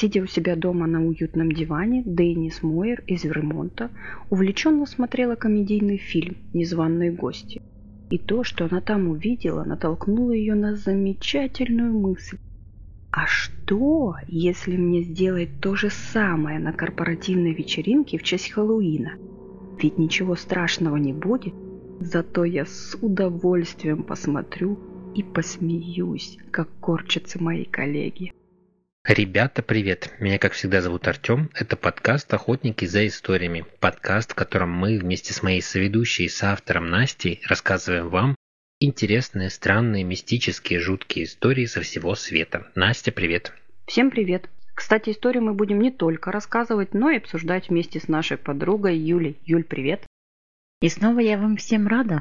Сидя у себя дома на уютном диване, Деннис Мойер из Вермонта увлеченно смотрела комедийный фильм «Незваные гости». И то, что она там увидела, натолкнуло ее на замечательную мысль. А что, если мне сделать то же самое на корпоративной вечеринке в честь Хэллоуина? Ведь ничего страшного не будет, зато я с удовольствием посмотрю и посмеюсь, как корчатся мои коллеги. Ребята, привет! Меня, как всегда, зовут Артем. Это подкаст «Охотники за историями». Подкаст, в котором мы вместе с моей соведущей и соавтором Настей рассказываем вам интересные, странные, мистические, жуткие истории со всего света. Настя, привет! Всем привет! Кстати, историю мы будем не только рассказывать, но и обсуждать вместе с нашей подругой Юлей. Юль, привет! И снова я вам всем рада.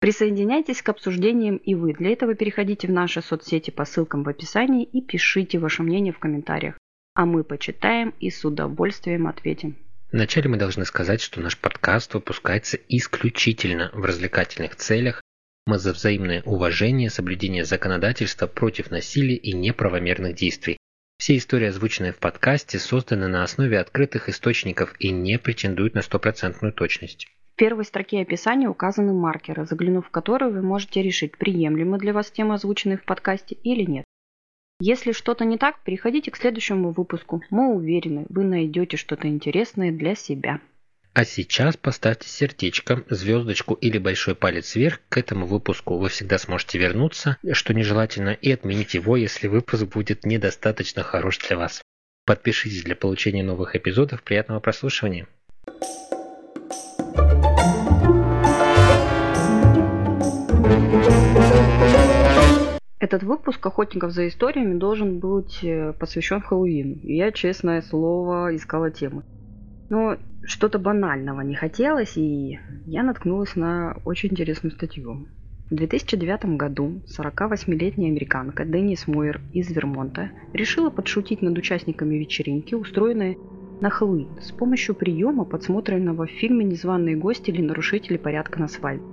Присоединяйтесь к обсуждениям и вы. Для этого переходите в наши соцсети по ссылкам в описании и пишите ваше мнение в комментариях. А мы почитаем и с удовольствием ответим. Вначале мы должны сказать, что наш подкаст выпускается исключительно в развлекательных целях. Мы за взаимное уважение, соблюдение законодательства против насилия и неправомерных действий. Все истории, озвученные в подкасте, созданы на основе открытых источников и не претендуют на стопроцентную точность первой строке описания указаны маркеры, заглянув в которые вы можете решить, приемлемы для вас темы, озвученные в подкасте или нет. Если что-то не так, переходите к следующему выпуску. Мы уверены, вы найдете что-то интересное для себя. А сейчас поставьте сердечко, звездочку или большой палец вверх к этому выпуску. Вы всегда сможете вернуться, что нежелательно, и отменить его, если выпуск будет недостаточно хорош для вас. Подпишитесь для получения новых эпизодов. Приятного прослушивания. Этот выпуск «Охотников за историями» должен быть э, посвящен Хэллоуину. И я, честное слово, искала темы. Но что-то банального не хотелось, и я наткнулась на очень интересную статью. В 2009 году 48-летняя американка Деннис Мойер из Вермонта решила подшутить над участниками вечеринки, устроенной на Хэллоуин, с помощью приема, подсмотренного в фильме «Незваные гости» или «Нарушители порядка на свадьбе».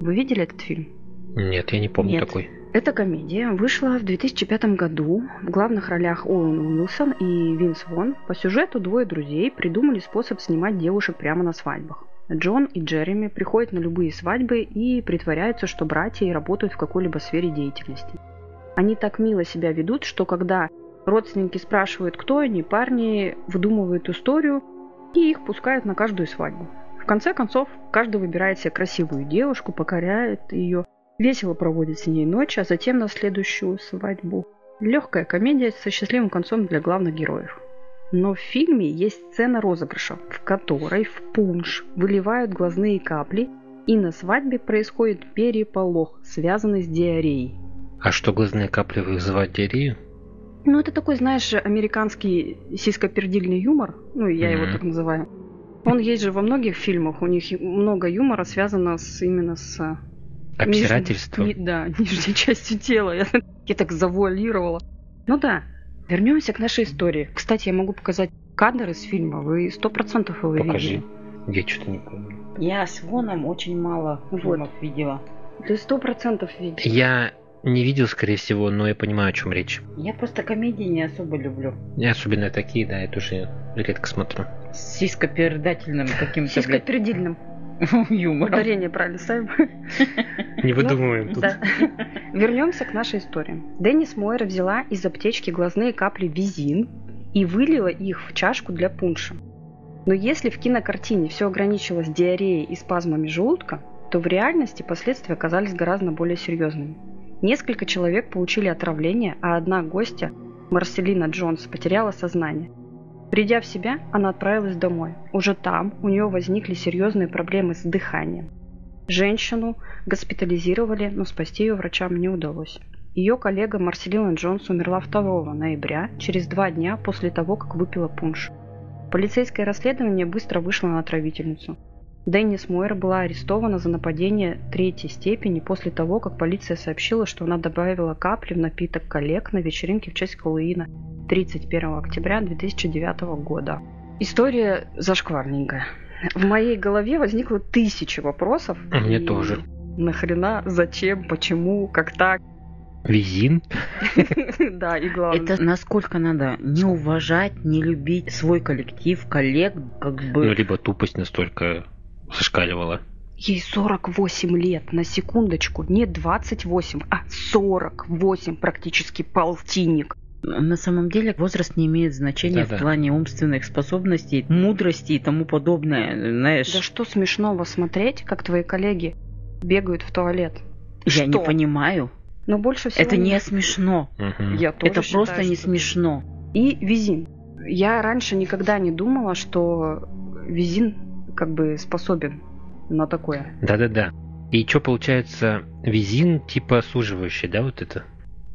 Вы видели этот фильм? Нет, я не помню Нет. такой. Эта комедия вышла в 2005 году. В главных ролях Оуэн Уилсон и Винс Вон. По сюжету двое друзей придумали способ снимать девушек прямо на свадьбах. Джон и Джереми приходят на любые свадьбы и притворяются, что братья и работают в какой-либо сфере деятельности. Они так мило себя ведут, что когда родственники спрашивают, кто они, парни выдумывают историю и их пускают на каждую свадьбу. В конце концов, каждый выбирает себе красивую девушку, покоряет ее Весело проводит с ней ночь, а затем на следующую свадьбу. Легкая комедия со счастливым концом для главных героев. Но в фильме есть сцена розыгрыша, в которой в пунш выливают глазные капли, и на свадьбе происходит переполох, связанный с диареей. А что глазные капли вызывают диарею? Ну, это такой, знаешь, американский сиськопердильный юмор, ну, я mm-hmm. его так называю. Он есть же во многих фильмах, у них много юмора связано с, именно с Обсирательство? Ниж... Да, нижней частью тела. Я, я так завуалировала. Ну да, вернемся к нашей истории. Кстати, я могу показать кадр из фильма. Вы сто процентов его Покажи. видели. Я что-то не помню. Я с Воном очень мало вот. фильмов видела. Ты сто процентов видел. Я не видел, скорее всего, но я понимаю, о чем речь. Я просто комедии не особо люблю. Я особенно такие, да, я тоже редко смотрю. С сископердательным каким-то, Сископердильным. Юмор. Ударение правильно ставим. Не выдумываем тут. Вернемся к нашей истории. Деннис Мойра взяла из аптечки глазные капли визин и вылила их в чашку для пунша. Но если в кинокартине все ограничилось диареей и спазмами желудка, то в реальности последствия оказались гораздо более серьезными. Несколько человек получили отравление, а одна гостья, Марселина Джонс, потеряла сознание – Придя в себя, она отправилась домой. Уже там у нее возникли серьезные проблемы с дыханием. Женщину госпитализировали, но спасти ее врачам не удалось. Ее коллега Марселина Джонс умерла 2 ноября, через два дня после того, как выпила пунш. Полицейское расследование быстро вышло на отравительницу. Деннис Мойер была арестована за нападение третьей степени после того, как полиция сообщила, что она добавила капли в напиток коллег на вечеринке в честь Хэллоуина 31 октября 2009 года. История зашкварненькая. В моей голове возникло тысячи вопросов. А мне тоже. Нахрена, зачем, почему, как так. Визин? Да, и главное. Это насколько надо не уважать, не любить свой коллектив, коллег, как Ну, бы. либо тупость настолько зашкаливала. Ей 48 лет, на секундочку. Не 28, а 48, практически полтинник. На самом деле возраст не имеет значения Да-да. в плане умственных способностей, мудрости и тому подобное. Знаешь, Да что смешного смотреть, как твои коллеги бегают в туалет? я не что? понимаю. Но больше всего... Это не смешно. Мгм. Я тоже Это считаю, просто не что- смешно. И визин. Я раньше никогда не думала, что визин как бы способен на такое. Да-да-да. И что получается, визин типа суживающий, да, вот это?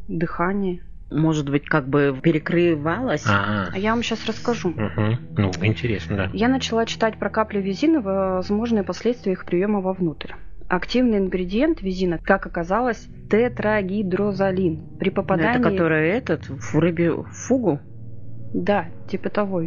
Дыхание. Может быть, как бы перекрывалось. А, А я вам сейчас расскажу. Мгм. Ну, интересно, да. Я начала читать про капли визина и возможные последствия их приема вовнутрь. Активный ингредиент визина, как оказалось, тетрагидрозолин. При попадании... Это который этот, в рыбе фугу. Да, типа того.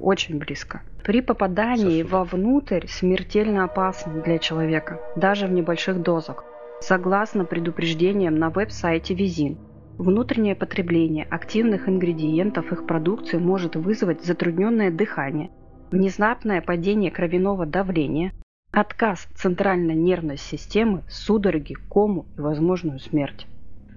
Очень близко. При попадании Сосуд. вовнутрь смертельно опасно для человека, даже в небольших дозах. Согласно предупреждениям на веб-сайте Визин, внутреннее потребление активных ингредиентов их продукции может вызвать затрудненное дыхание, внезапное падение кровяного давления, отказ центральной нервной системы, судороги, кому и возможную смерть.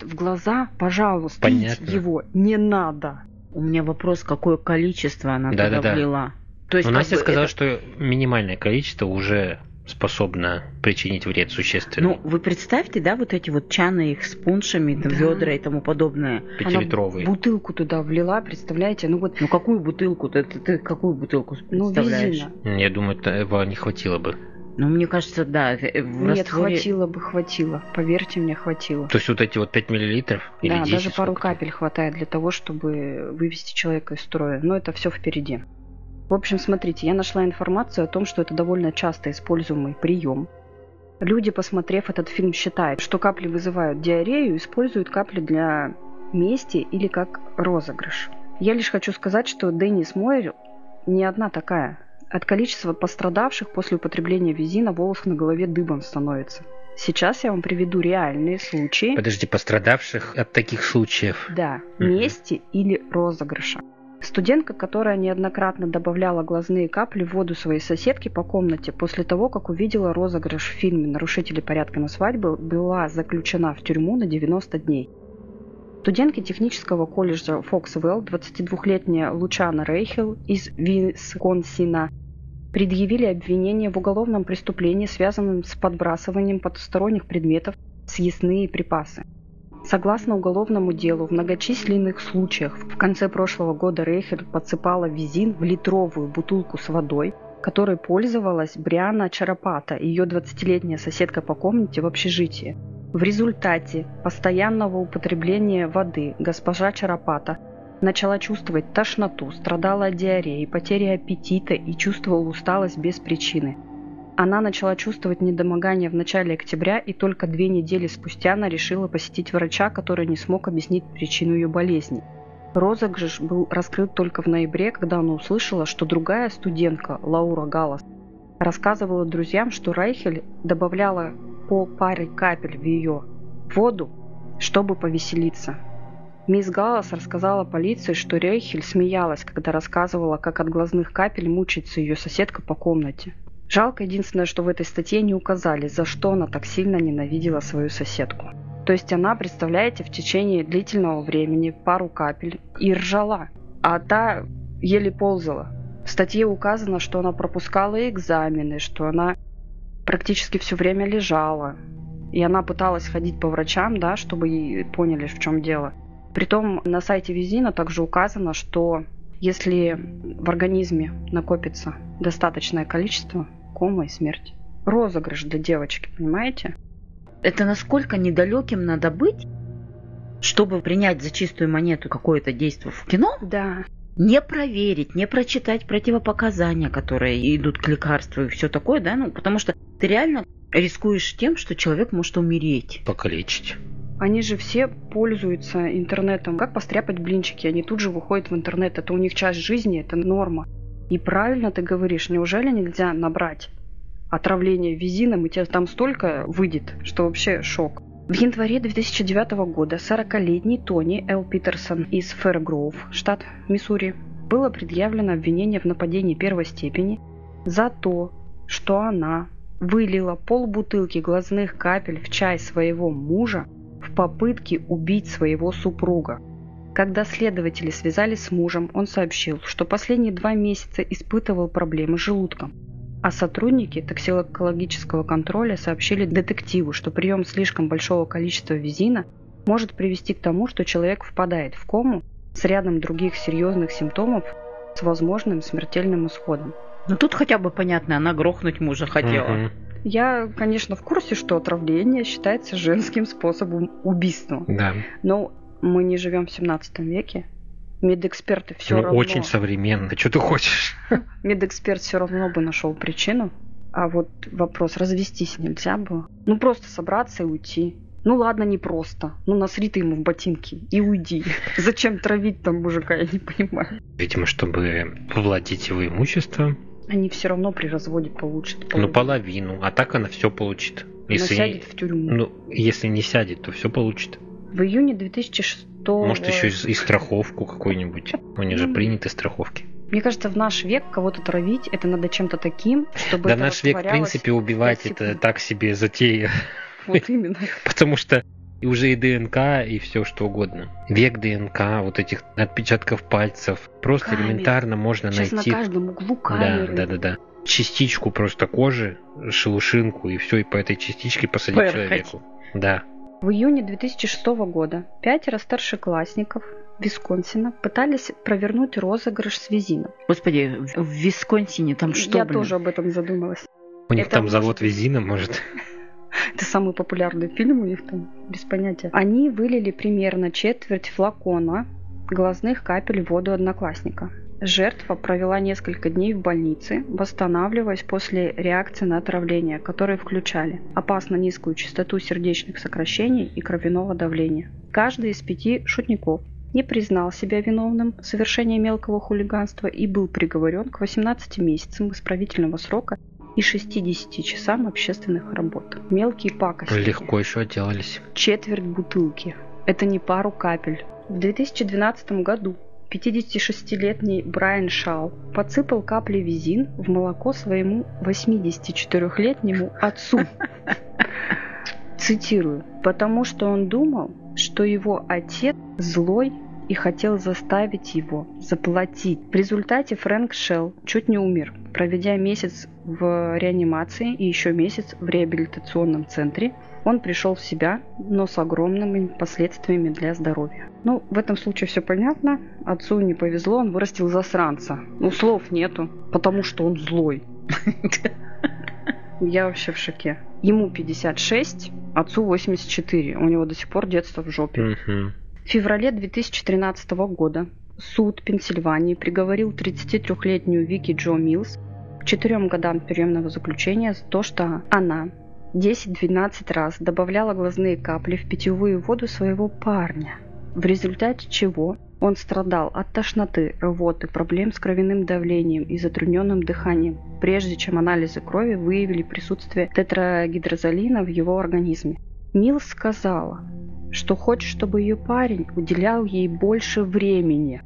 В глаза, пожалуйста, Понятно. его не надо. У меня вопрос, какое количество она туда Да-да-да. влила. То есть, Но как Настя бы сказала, это- что минимальное количество уже способно причинить вред существенный. Ну, вы представьте, да, вот эти вот чаны их с пуншами, там, Да. ведра и тому подобное. Пятилитровый. Она бутылку туда влила, представляете? Ну вот, Ну, какую бутылку? Ты, ты- ты какую бутылку ну представляешь? визина. Я думаю, этого не хватило бы. Ну, мне кажется, да. э, В Нет, растворе- хватило бы, хватило. Поверьте мне, хватило. То есть вот эти вот 5 миллилитров или да, 10, даже пару капель хватает для того, чтобы вывести человека из строя. Но это все впереди. В общем, смотрите, я нашла информацию о том, что это довольно часто используемый прием. Люди, посмотрев этот фильм, считают, что капли вызывают диарею, используют капли для мести или как розыгрыш. Я лишь хочу сказать, что Деннис Мойер не одна такая. От количества пострадавших после употребления визина волос на голове дыбом становится. Сейчас я вам приведу реальные случаи. Подожди, пострадавших от таких случаев. Да, Мгм. мести или розыгрыша. Студентка, которая неоднократно добавляла глазные капли в воду своей соседки по комнате после того, как увидела розыгрыш в фильме «Нарушители порядка на свадьбе», была заключена в тюрьму на 90 дней. Студентке технического колледжа Фоксвелл, 22-летняя Лучана Рейхел из Висконсина, предъявили обвинение в уголовном преступлении, связанном с подбрасыванием потусторонних предметов съестные припасы. Согласно уголовному делу, в многочисленных случаях в конце прошлого года Рейхель подсыпала визин в литровую бутылку с водой, которой пользовалась Бриана Чарапата, ее 20-летняя соседка по комнате в общежитии. В результате постоянного употребления воды госпожа Чарапата начала чувствовать тошноту, страдала от диареи, потери аппетита и чувствовала усталость без причины. Она начала чувствовать недомогание в начале октября, и только две недели спустя она решила посетить врача, который не смог объяснить причину ее болезни. Розыгрыш был раскрыт только в ноябре, когда она услышала, что другая студентка, Лаура Галлас, рассказывала друзьям, что Райхель добавляла по паре капель в ее воду, чтобы повеселиться. Мисс Галлас рассказала полиции, что Рейхель смеялась, когда рассказывала, как от глазных капель мучается ее соседка по комнате. Жалко единственное, что в этой статье не указали, за что она так сильно ненавидела свою соседку. То есть она, представляете, в течение длительного времени пару капель и ржала, а та еле ползала. В статье указано, что она пропускала экзамены, что она практически все время лежала. И она пыталась ходить по врачам, да, чтобы поняли, в чем дело. Притом на сайте Визина также указано, что если в организме накопится достаточное количество, кома и смерть. Розыгрыш для девочки, понимаете? Это насколько недалеким надо быть, чтобы принять за чистую монету какое-то действие в кино, Да. не проверить, не прочитать противопоказания, которые идут к лекарству и все такое, да, ну, потому что ты реально рискуешь тем, что человек может умереть. Покалечить. Они же все пользуются интернетом. Как постряпать блинчики? Они тут же выходят в интернет. Это у них часть жизни, это норма. И правильно ты говоришь, неужели нельзя набрать отравление визином, и тебе там столько выйдет, что вообще шок. В январе 2009 года 40-летний Тони Эл Питерсон из Фэргроув, штат Миссури, было предъявлено обвинение в нападении первой степени за то, что она вылила полбутылки глазных капель в чай своего мужа в попытке убить своего супруга. Когда следователи связались с мужем, он сообщил, что последние два месяца испытывал проблемы с желудком. А сотрудники токсикологического контроля сообщили детективу, что прием слишком большого количества визина может привести к тому, что человек впадает в кому с рядом других серьезных симптомов с возможным смертельным исходом. Ну тут хотя бы понятно, она грохнуть мужа хотела. Мгм. Я, конечно, в курсе, что отравление считается женским способом убийства. Да. Но мы не живем в 17 веке. Медэксперты все ну, равно... очень современно. Что ты хочешь? Медэксперт все равно бы нашел причину. А вот вопрос, развестись нельзя было? Ну, просто собраться и уйти. Ну ладно, не просто. Ну насри ты ему в ботинки и уйди. Зачем травить там мужика, я не понимаю. Видимо, чтобы повладеть его имуществом, Они все равно при разводе получат. ну, половину. половину. А так она все получит. Она Если, сядет в тюрьму. ну, если не сядет, то все получит. В июне 2006 Может, еще и, и страховку какую-нибудь. У них же Ну, приняты страховки. Мне кажется, в наш век кого-то травить, это надо чем-то таким, чтобы Да наш век, в принципе, убивать это так себе затея. Вот именно. Потому что и уже и ДНК, и все что угодно. Век ДНК, вот этих отпечатков пальцев. Просто Камер. элементарно можно Сейчас найти. на каждом углу Да, камеры. да, да, да. Частичку просто кожи, шелушинку, и все, и по этой частичке посадить Пырхать. человеку. Да. В июне 2006 года пятеро старшеклассников Висконсина пытались провернуть розыгрыш с визином. Господи, в Висконсине там что, Я блин? тоже об этом задумалась. У них Это там может завод. Визина, может. Это самый популярный фильм у них там, без понятия. Они вылили примерно четверть флакона глазных капель в воду одноклассника. Жертва провела несколько дней в больнице, восстанавливаясь после реакции на отравление, которые включали опасно низкую частоту сердечных сокращений и кровяного давления. Каждый из пяти шутников не признал себя виновным в совершении мелкого хулиганства и был приговорен к 18 месяцам исправительного срока и 60 часам общественных работ. Мелкие пакости. Легко еще отделались. Четверть бутылки. Это не пару капель. В 2012 году 56-летний Брайан Шау подсыпал капли визин в молоко своему 84-летнему отцу. Цитирую. «Потому что он думал, что его отец злой и хотел заставить его заплатить. В результате Фрэнк Шелл чуть не умер, проведя месяц в реанимации и еще месяц в реабилитационном центре. Он пришел в себя, но с огромными последствиями для здоровья. Ну, в этом случае все понятно. Отцу не повезло, он вырастил засранца. Ну, слов нету, потому что он злой. Я вообще в шоке. Ему 56, отцу 84. У него до сих пор детство в жопе. В феврале 2013 года суд Пенсильвании приговорил 33-летнюю Вики Джо Милс четырем годам тюремного заключения за то, что она 10-12 раз добавляла глазные капли в питьевую воду своего парня, в результате чего он страдал от тошноты, рвоты, проблем с кровяным давлением и затрудненным дыханием, прежде чем анализы крови выявили присутствие тетрагидрозолина в его организме. Милс сказала, что хочет, чтобы ее парень уделял ей больше времени.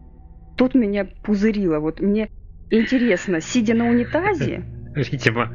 Тут меня пузырило. Вот мне интересно, сидя на унитазе, Видимо,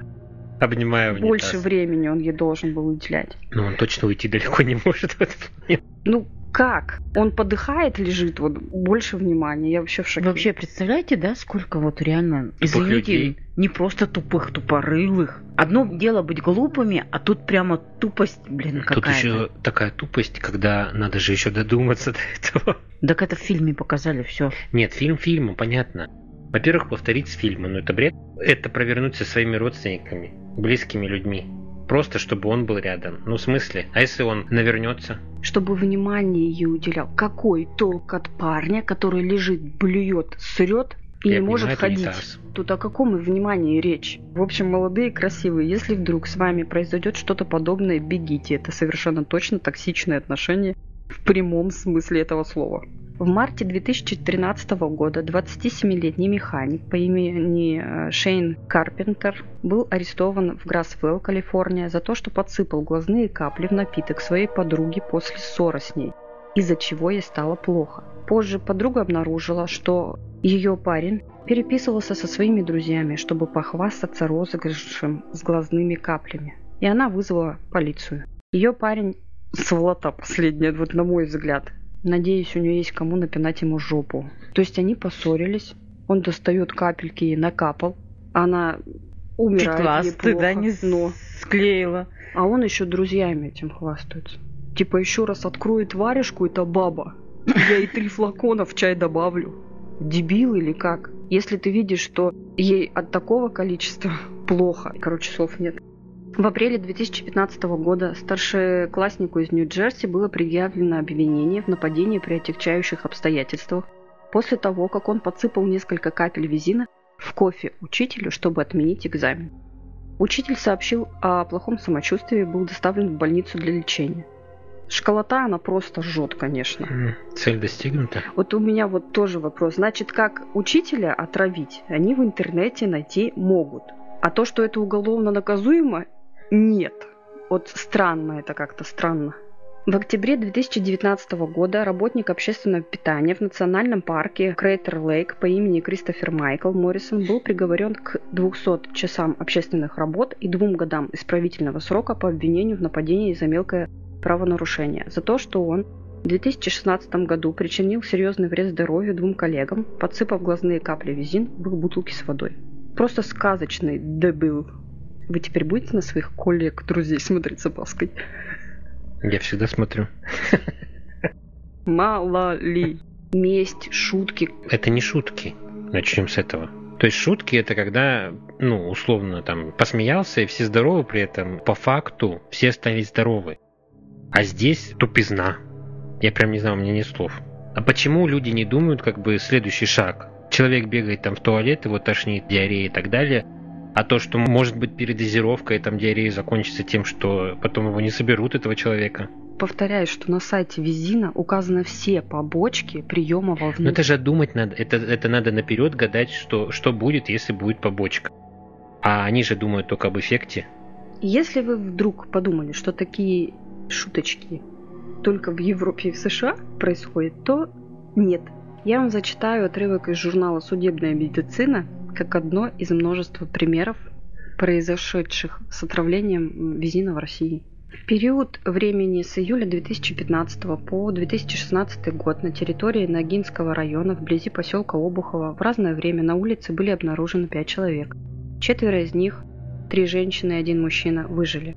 обнимая унитаз. больше времени он ей должен был уделять. Но он точно уйти далеко не может в этот момент. Ну, как? Он подыхает, лежит, вот больше внимания. Я вообще в шоке. Вообще, представляете, да, сколько вот реально, извините, людей. не просто тупых, тупорылых. Одно дело быть глупыми, а тут прямо тупость, блин, Тут какая-то. еще такая тупость, когда надо же еще додуматься до этого. Так это в фильме показали все. Нет, фильм фильму, понятно. Во-первых, повторить с фильма, но это бред. Это провернуть со своими родственниками, близкими людьми. Просто, чтобы он был рядом. Ну, в смысле? А если он навернется? Чтобы внимание ей уделял. Какой толк от парня, который лежит, блюет, срет и Я не может понимаю, это ходить? унитаз. Тут о каком внимании речь? В общем, молодые и красивые, если вдруг с вами произойдет что-то подобное, бегите. Это совершенно точно токсичные отношения в прямом смысле этого слова. В марте 2013 года 27-летний механик по имени э, Шейн Карпентер был арестован в Грасвелл, Калифорния, за то, что подсыпал глазные капли в напиток своей подруги после ссоры с ней, из-за чего ей стало плохо. Позже подруга обнаружила, что ее парень переписывался со своими друзьями, чтобы похвастаться розыгрышем с глазными каплями. И она вызвала полицию. Ее парень сволота последняя, вот на мой взгляд. Надеюсь, у нее есть кому напинать ему жопу. То есть они поссорились, он достает капельки и накапал. Она умирает. Чуть глаз ты, да, не но... склеила. А он еще друзьями этим хвастается. Типа еще раз откроет варежку, это баба. Я ей три флакона в чай добавлю. Дебил или как? Если ты видишь, что ей от такого количества плохо. Короче, слов нет. В апреле 2015 года старшекласснику из Нью-Джерси было предъявлено обвинение в нападении при отягчающих обстоятельствах после того, как он подсыпал несколько капель визина в кофе учителю, чтобы отменить экзамен. Учитель сообщил о плохом самочувствии и был доставлен в больницу для лечения. Школота, она просто жжет, конечно. Цель достигнута. Вот у меня вот тоже вопрос. Значит, как учителя отравить, они в интернете найти могут. А то, что это уголовно наказуемо, нет. Вот странно это как-то странно. В октябре 2019 года работник общественного питания в национальном парке Крейтер Лейк по имени Кристофер Майкл Моррисон был приговорен к 200 часам общественных работ и двум годам исправительного срока по обвинению в нападении за мелкое правонарушение за то, что он в 2016 году причинил серьезный вред здоровью двум коллегам, подсыпав глазные капли визин в их бутылки с водой. Просто сказочный дебил. Вы теперь будете на своих коллег, друзей смотреть с опаской? Я всегда смотрю. Мало ли. Месть, шутки. Это не шутки. Начнем с этого. То есть шутки это когда, ну, условно, там, посмеялся, и все здоровы при этом. По факту все остались здоровы. А здесь тупизна. Я прям не знаю, у меня нет слов. А почему люди не думают, как бы, следующий шаг? Человек бегает там в туалет, его тошнит, диарея и так далее – а то, что может быть передозировка и там диарея закончится тем, что потом его не соберут, этого человека. Повторяю, что на сайте Визина указаны все побочки приема вовнутрь. Но это же думать надо, это, это надо наперед гадать, что, что будет, если будет побочка. А они же думают только об эффекте. Если вы вдруг подумали, что такие шуточки только в Европе и в США происходят, то нет. Я вам зачитаю отрывок из журнала «Судебная медицина», как одно из множества примеров, произошедших с отравлением визина в России. В период времени с июля 2015 по 2016 год на территории Ногинского района вблизи поселка Обухова в разное время на улице были обнаружены пять человек. Четверо из них, три женщины и один мужчина, выжили.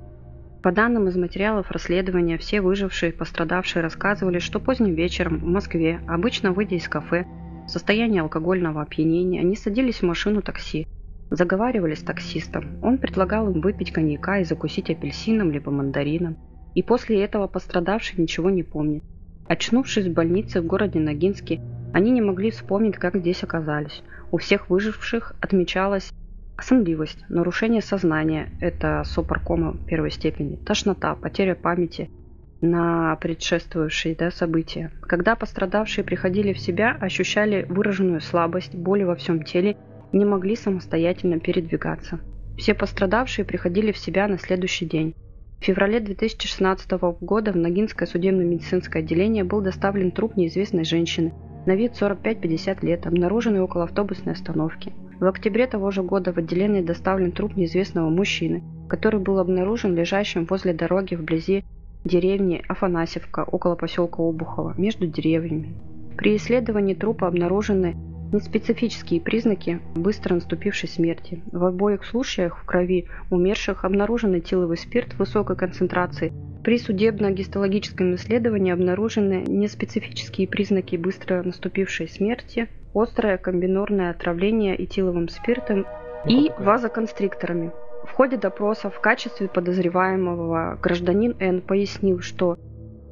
По данным из материалов расследования, все выжившие и пострадавшие рассказывали, что поздним вечером в Москве, обычно выйдя из кафе, в состоянии алкогольного опьянения они садились в машину такси, заговаривали с таксистом. Он предлагал им выпить коньяка и закусить апельсином либо мандарином. И после этого пострадавший ничего не помнит. Очнувшись в больнице в городе Ногинске, они не могли вспомнить, как здесь оказались. У всех выживших отмечалась сонливость, нарушение сознания – это сопаркома первой степени, тошнота, потеря памяти – на предшествующие да, события. Когда пострадавшие приходили в себя, ощущали выраженную слабость, боли во всем теле не могли самостоятельно передвигаться. Все пострадавшие приходили в себя на следующий день. В феврале 2016 года в Ногинское судебно-медицинское отделение был доставлен труп неизвестной женщины, на вид 45-50 лет, обнаруженный около автобусной остановки. В октябре того же года в отделение доставлен труп неизвестного мужчины, который был обнаружен лежащим возле дороги вблизи деревни Афанасьевка около поселка Обухова между деревьями. При исследовании трупа обнаружены неспецифические признаки быстро наступившей смерти. В обоих случаях в крови умерших обнаружен этиловый спирт высокой концентрации. При судебно-гистологическом исследовании обнаружены неспецифические признаки быстро наступившей смерти, острое комбинорное отравление этиловым спиртом и вазоконстрикторами. В ходе допроса в качестве подозреваемого гражданин Н пояснил, что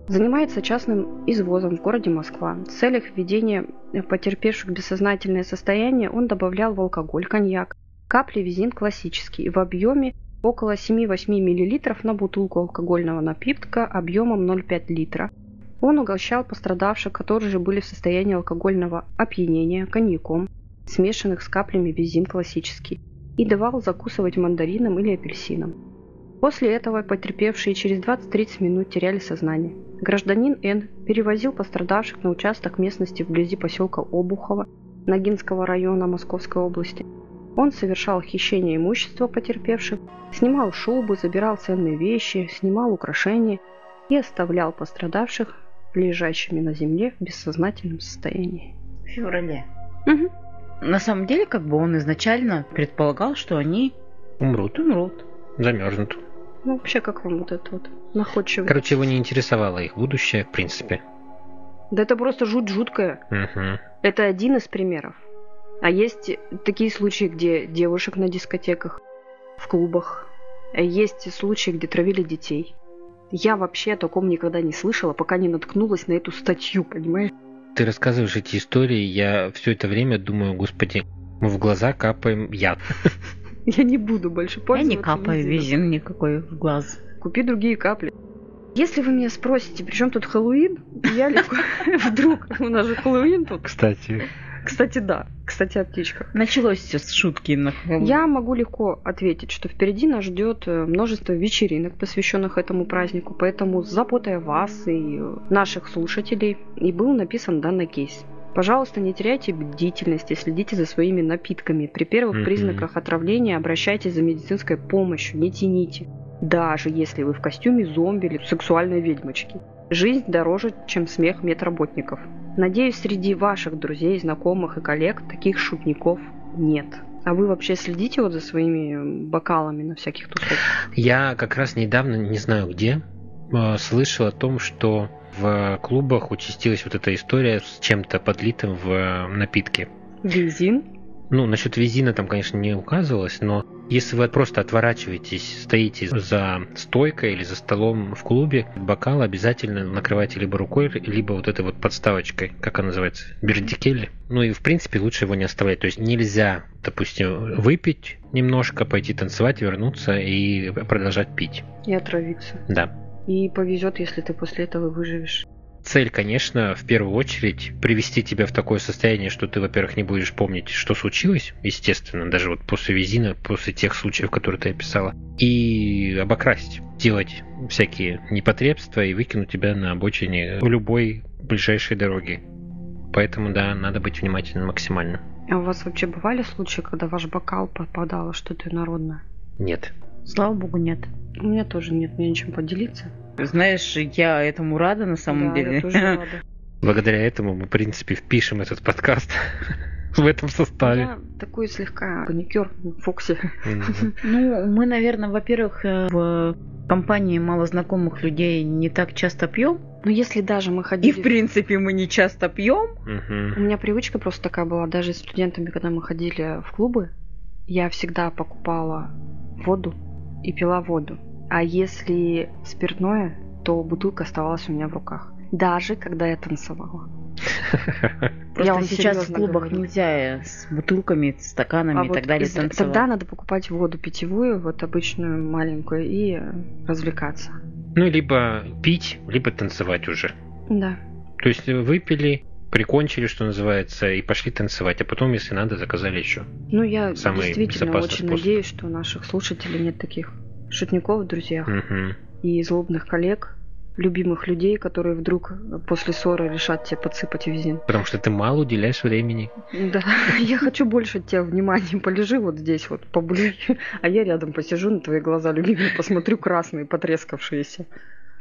занимается частным извозом в городе Москва. В целях введения потерпевших бессознательное состояние он добавлял в алкоголь коньяк, капли визин классический в объеме около 7-8 мл на бутылку алкогольного напитка объемом 0,5 литра. Он угощал пострадавших, которые же были в состоянии алкогольного опьянения, коньяком, смешанных с каплями визин классический, и давал закусывать мандарином или апельсином. После этого потерпевшие через 20-30 минут теряли сознание. Гражданин Н. перевозил пострадавших на участок местности вблизи поселка Обухово Ногинского района Московской области. Он совершал хищение имущества потерпевших, снимал шубы, забирал ценные вещи, снимал украшения и оставлял пострадавших лежащими на земле в бессознательном состоянии. В феврале. Угу. На самом деле, как бы он изначально предполагал, что они Умрут, умрут. замерзнут. Ну, вообще, как вам вот это вот находчивый? Короче, его не интересовало их будущее, в принципе. Да это просто жуть жуткая. Угу. Это один из примеров. А есть такие случаи, где девушек на дискотеках, в клубах. А Есть случаи, где травили детей. Я вообще о таком никогда не слышала, пока не наткнулась на эту статью, понимаешь? Ты рассказываешь эти истории, я все это время думаю, господи, мы в глаза капаем яд. Я не буду больше Я пользоваться. не капаю визин никакой в глаз. Купи другие капли. Если вы меня спросите, при чем тут Хэллоуин, я легко... Вдруг, у нас же Хэллоуин тут. Кстати, Кстати, да. Кстати, о птичках. Началось все с шутки на. Я могу легко ответить, что впереди нас ждет э, множество вечеринок, посвященных этому празднику, поэтому заботая вас и э, наших слушателей, и был написан данный кейс. Пожалуйста, не теряйте бдительности, следите за своими напитками. При первых Мгм. признаках отравления обращайтесь за медицинской помощью, не тяните. Даже если вы в костюме зомби или сексуальной ведьмочки. Жизнь дороже, чем смех медработников. Надеюсь, среди ваших друзей, знакомых и коллег таких шутников нет. А вы вообще следите вот за своими бокалами на всяких тусовках? я как раз недавно, не знаю где, э, слышал о том, что в клубах участилась вот эта история с чем-то подлитым в э, напитки. Визин? Ну, насчет визина там, конечно, не указывалось, но если вы просто отворачиваетесь, стоите за стойкой или за столом в клубе, бокал обязательно накрывайте либо рукой, либо вот этой вот подставочкой, как она называется, бердикелли. Ну и, в принципе, лучше его не оставлять. То есть нельзя, допустим, выпить немножко, пойти танцевать, вернуться и продолжать пить. И отравиться. Да. И повезет, если ты после этого выживешь. Цель, конечно, в первую очередь привести тебя в такое состояние, что ты, во-первых, не будешь помнить, что случилось, естественно, даже вот после визина, после тех случаев, которые ты описала, и обокрасть, делать всякие непотребства и выкинуть тебя на обочине в любой ближайшей дороге. Поэтому, да, надо быть внимательным максимально. А у вас вообще бывали случаи, когда ваш бокал попадало что-то инородное? Нет. Слава богу, нет. У меня тоже нет, мне нечем поделиться. Знаешь, я этому рада на самом Да, деле. я тоже рада. Благодаря этому мы, в принципе, впишем этот подкаст в этом составе. Я такой слегка паникер. Мгм. Ну, мы, наверное, во-первых, э, в компании малознакомых людей не так часто пьем. Но если даже мы И, ходили... в принципе, мы не часто пьем. У меня привычка просто такая была, даже с студентами, когда мы ходили в клубы, я всегда покупала воду и пила воду. А если спиртное, то бутылка оставалась у меня в руках. Даже когда я танцевала. Просто вам сейчас в клубах говорю. нельзя с бутылками, стаканами А и вот так далее из- танцевать. тогда надо покупать воду питьевую, вот обычную маленькую, и э, развлекаться. Ну, либо пить, либо танцевать уже. Да. То есть э, выпили, прикончили, что называется, и пошли танцевать, а потом, если надо, заказали еще. Ну, я Самый действительно очень способ. надеюсь, что у наших слушателей нет таких шутников в друзьях Мгм. и злобных коллег, любимых людей, которые вдруг после ссоры решат тебе подсыпать визин. Потому что ты мало уделяешь времени. Да, я хочу больше от тебя внимания. Полежи вот здесь вот, поблюй, а я рядом посижу на твои глаза любимые, посмотрю красные, потрескавшиеся.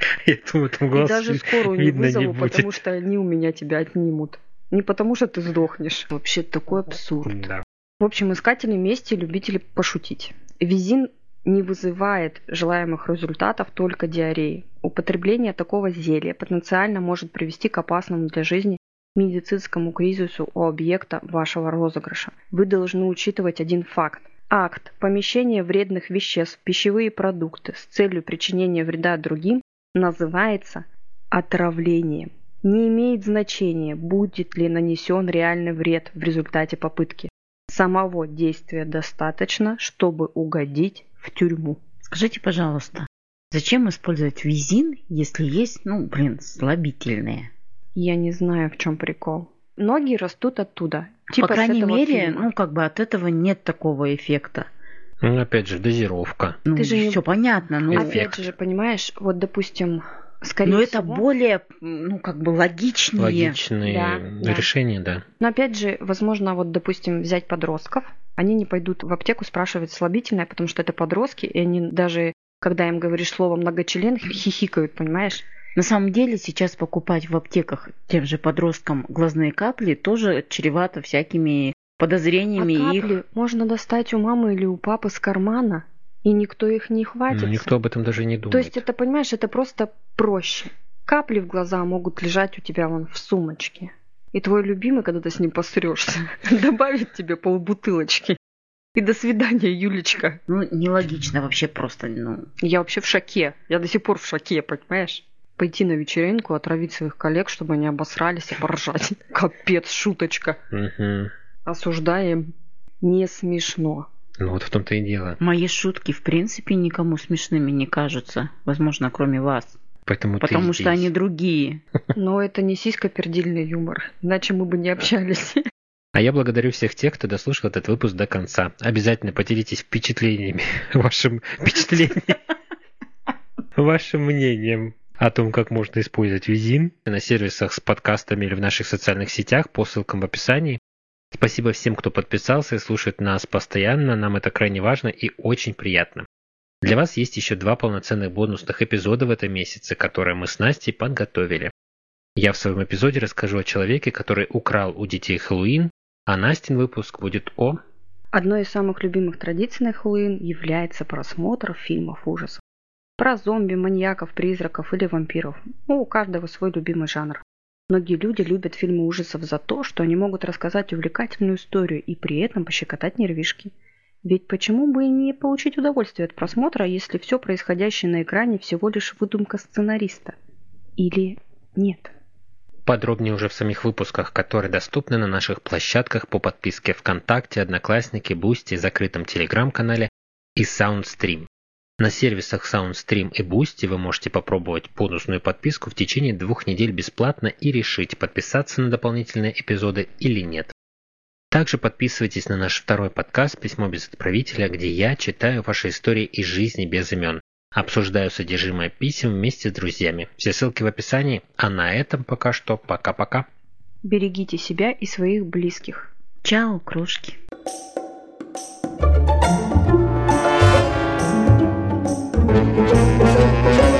Я думаю, там И глаз даже скорую не видно не вызову, будет. потому что они у меня тебя отнимут. Не потому что ты сдохнешь. Вообще такой абсурд. Да. В общем, искатели мести, любители пошутить. Визин не вызывает желаемых результатов только диареи. Употребление такого зелья потенциально может привести к опасному для жизни медицинскому кризису у объекта вашего розыгрыша. Вы должны учитывать один факт. Акт помещения вредных веществ в пищевые продукты с целью причинения вреда другим называется отравлением. Не имеет значения, будет ли нанесен реальный вред в результате попытки. Самого действия достаточно, чтобы угодить в тюрьму. Скажите, пожалуйста, Зачем использовать визин, если есть, ну, блин, слабительные? Я не знаю, в чем прикол. Ноги растут оттуда. Типа По крайней мере, фильма. ну, как бы от этого нет такого эффекта. Ну, опять же, дозировка. Ну, Ты же не- все понятно. Ну, Эффект. Опять же, понимаешь, вот, допустим, скорее но это всего... более, ну, как бы логичнее. Логичные Да, да. решения, да. Но опять же, возможно, вот, допустим, взять подростков, они не пойдут в аптеку спрашивать слабительное, потому что это подростки, и они даже, когда им говоришь слово многочлен, хихикают, понимаешь? На самом деле сейчас покупать в аптеках тем же подросткам глазные капли тоже чревато всякими А подозрениями их. капли можно достать у мамы или у папы с кармана, и никто их не хватит. Ну, никто об этом даже не думает. То есть это, понимаешь, это просто проще. Капли в глаза могут лежать у тебя вон в сумочке. И твой любимый, когда ты с ним посрешься, добавит тебе полбутылочки. И до свидания, Юлечка. Ну, нелогично вообще просто, ну. Я вообще в шоке. Я до сих пор в шоке, понимаешь? Пойти на вечеринку, отравить своих коллег, чтобы они обосрались и поржать. Капец, шуточка. Мгм. Осуждаем. Не смешно. Ну вот в том-то и дело. Мои шутки, в принципе, никому смешными не кажутся. Возможно, кроме вас. Поэтому, ты Потому что здесь. они другие. Но это не сисько-пердильный юмор. Иначе мы бы не общались. А я благодарю всех тех, кто дослушал этот выпуск до конца. Обязательно поделитесь впечатлениями, вашим впечатлением, вашим мнением о том, как можно использовать визин на сервисах с подкастами или в наших социальных сетях по ссылкам в описании. Спасибо всем, кто подписался и слушает нас постоянно. Нам это крайне важно и очень приятно. Для вас есть еще два полноценных бонусных эпизода в этом месяце, которые мы с Настей подготовили. Я в своем эпизоде расскажу о человеке, который украл у детей Хэллоуин, а Настин выпуск будет о... Одной из самых любимых традиций на Хэллоуин является просмотр фильмов ужасов. Про зомби, маньяков, призраков или вампиров. Ну, у каждого свой любимый жанр. Многие люди любят фильмы ужасов за то, что они могут рассказать увлекательную историю и при этом пощекотать нервишки. Ведь почему бы и не получить удовольствие от просмотра, если все происходящее на экране всего лишь выдумка сценариста? Или нет? Подробнее уже в самих выпусках, которые доступны на наших площадках по подписке ВКонтакте, Одноклассники, Boosty, закрытом Телеграм-канале и Soundstream. На сервисах Soundstream и Boosty вы можете попробовать бонусную подписку в течение двух недель бесплатно и решить, подписаться на дополнительные эпизоды или нет. Также подписывайтесь на наш второй подкаст «Письмо без отправителя», где я читаю ваши истории из жизни без имен. Обсуждаю содержимое писем вместе с друзьями. Все ссылки в описании. А на этом пока что пока-пока. Берегите себя и своих близких. Чао, крошки. Thank you. Thank you.